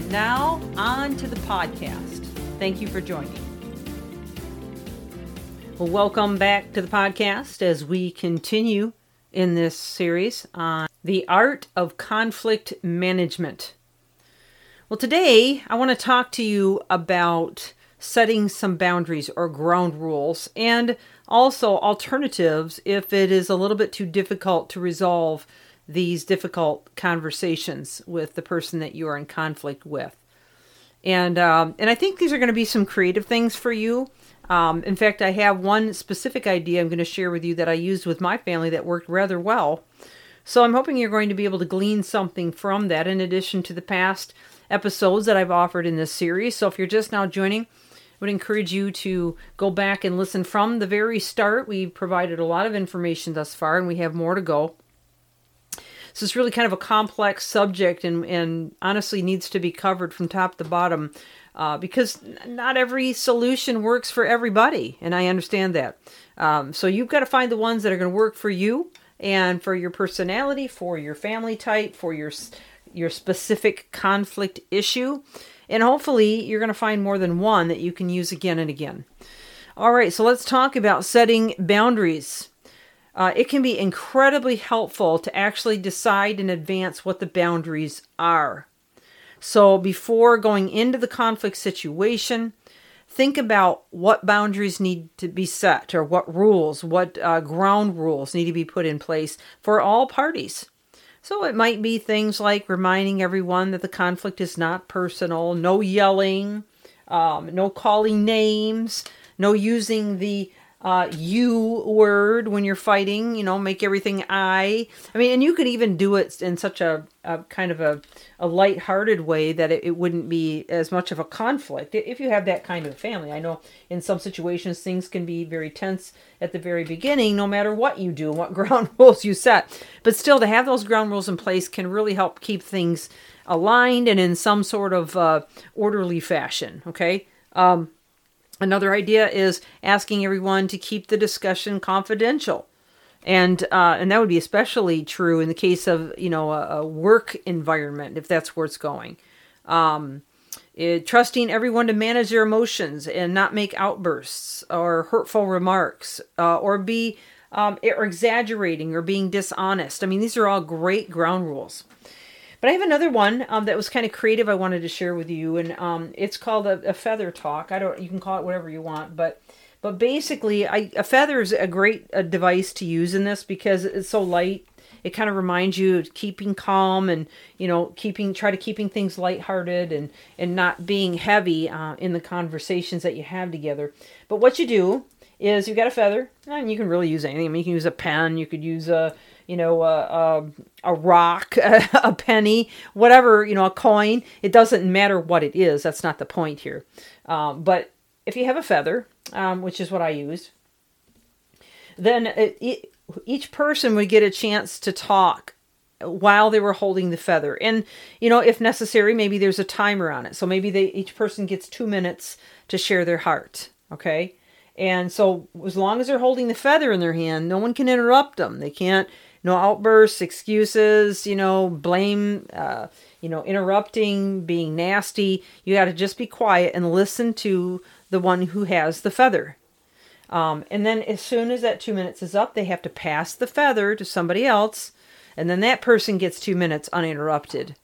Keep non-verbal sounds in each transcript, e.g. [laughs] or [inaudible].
And now, on to the podcast. Thank you for joining. Well, welcome back to the podcast as we continue in this series on the art of conflict management. Well, today I want to talk to you about setting some boundaries or ground rules and also alternatives if it is a little bit too difficult to resolve these difficult conversations with the person that you are in conflict with. And um, and I think these are going to be some creative things for you. Um, in fact, I have one specific idea I'm going to share with you that I used with my family that worked rather well. So I'm hoping you're going to be able to glean something from that in addition to the past episodes that I've offered in this series. So if you're just now joining, I would encourage you to go back and listen from the very start. We've provided a lot of information thus far, and we have more to go. So it's really kind of a complex subject, and, and honestly needs to be covered from top to bottom, uh, because not every solution works for everybody, and I understand that. Um, so you've got to find the ones that are going to work for you and for your personality, for your family type, for your your specific conflict issue. And hopefully, you're going to find more than one that you can use again and again. All right, so let's talk about setting boundaries. Uh, it can be incredibly helpful to actually decide in advance what the boundaries are. So, before going into the conflict situation, think about what boundaries need to be set or what rules, what uh, ground rules need to be put in place for all parties. So it might be things like reminding everyone that the conflict is not personal, no yelling, um, no calling names, no using the uh, you word when you're fighting, you know, make everything I. I mean, and you could even do it in such a, a kind of a, a light-hearted way that it, it, wouldn't be as much of a conflict if you have that kind of family. I know in some situations things can be very tense at the very beginning, no matter what you do and what [laughs] ground rules you set. But still, to have those ground rules in place can really help keep things aligned and in some sort of uh, orderly fashion, okay? Um, Another idea is asking everyone to keep the discussion confidential. And uh, and that would be especially true in the case of you know a, a work environment if that's where it's going. Um, it, trusting everyone to manage their emotions and not make outbursts or hurtful remarks uh, or be um, or exaggerating or being dishonest. I mean, these are all great ground rules. But I have another one um, that was kind of creative. I wanted to share with you, and um, it's called a, a, feather talk. I don't. You can call it whatever you want, but but basically, I, a feather is a great a device to use in this because it's so light. It kind of reminds you of keeping calm and you know keeping try to keeping things lighthearted and and not being heavy uh, in the conversations that you have together. But what you do is you've got a feather, and you can really use anything. I mean, you can use a pen, you could use a you know, a, a, a rock, [laughs] a, penny, whatever, you know, a coin. It doesn't matter what it is. That's not the point here. Um, but if you have a feather, um, which is what I use, then it, it, each person would get a chance to talk while they were holding the feather. And, you know, if necessary, maybe there's a timer on it. So maybe they each person gets two minutes to share their heart. Okay. And so as long as they're holding the feather in their hand, no one can interrupt them. They can't no outbursts, excuses, you know, blame, uh, you know, interrupting, being nasty. You got to just be quiet and listen to the one who has the feather. Um, and then as soon as that two minutes is up, they have to pass the feather to somebody else, and then that person gets two minutes uninterrupted.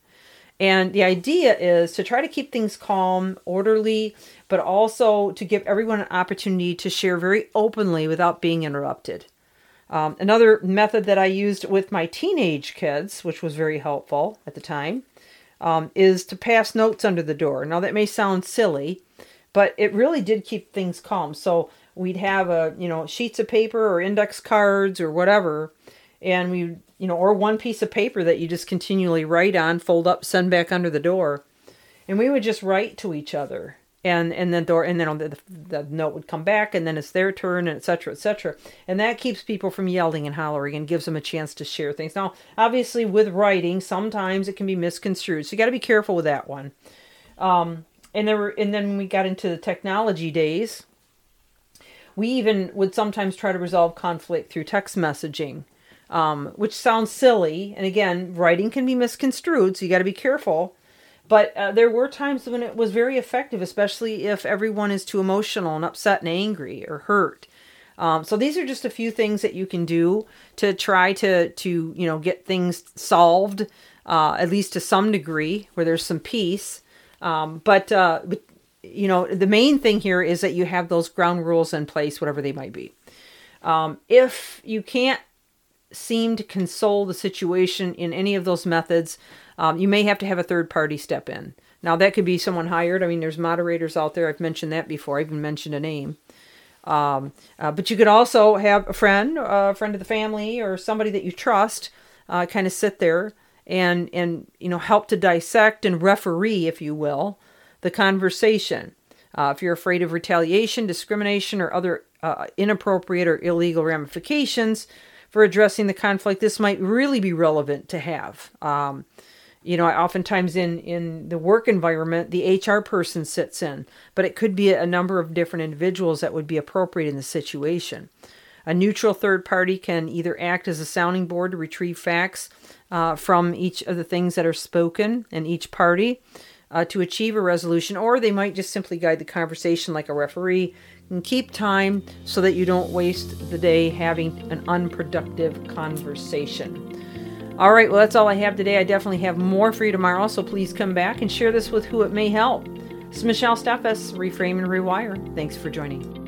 And the idea is to try to keep things calm, orderly, but also to give everyone an opportunity to share very openly without being interrupted. Um, another method that I used with my teenage kids, which was very helpful at the time, um, is to pass notes under the door. Now, that may sound silly, but it really did keep things calm. So we'd have a you know sheets of paper or index cards or whatever, and we you know or one piece of paper that you just continually write on, fold up, send back under the door. and we would just write to each other and and then door and then the, the note would come back and then it's their turn and etc etc and that keeps people from yelling and hollering and gives them a chance to share things. Now obviously with writing sometimes it can be misconstrued so you got to be careful with that one. Um, and there were and then we got into the technology days we even would sometimes try to resolve conflict through text messaging um, which sounds silly. And again writing can be misconstrued so you got to be careful but uh, there were times when it was very effective, especially if everyone is too emotional and upset and angry or hurt. Um, so these are just a few things that you can do to try to to you know get things solved, uh, at least to some degree, where there's some peace. Um, but, uh, you know the main thing here is that you have those ground rules in place, whatever they might be. Um, if you can't seem to console the situation in any of those methods, um, you may have to have a third party step in. Now, that could be someone hired. I mean, there's moderators out there. I've mentioned that before. I even mentioned a name. Um, uh, but you could also have a friend, a friend of the family, or somebody that you trust, uh, kind of sit there and and you know help to dissect and referee, if you will, the conversation. Uh, if you're afraid of retaliation, discrimination, or other uh, inappropriate or illegal ramifications for addressing the conflict, this might really be relevant to have. Um, you know oftentimes in in the work environment the hr person sits in but it could be a number of different individuals that would be appropriate in the situation a neutral third party can either act as a sounding board to retrieve facts uh, from each of the things that are spoken in each party uh, to achieve a resolution or they might just simply guide the conversation like a referee and keep time so that you don't waste the day having an unproductive conversation all right, well, that's all I have today. I definitely have more for you tomorrow, so please come back and share this with who it may help. This is Michelle Steffes, Reframe and Rewire. Thanks for joining.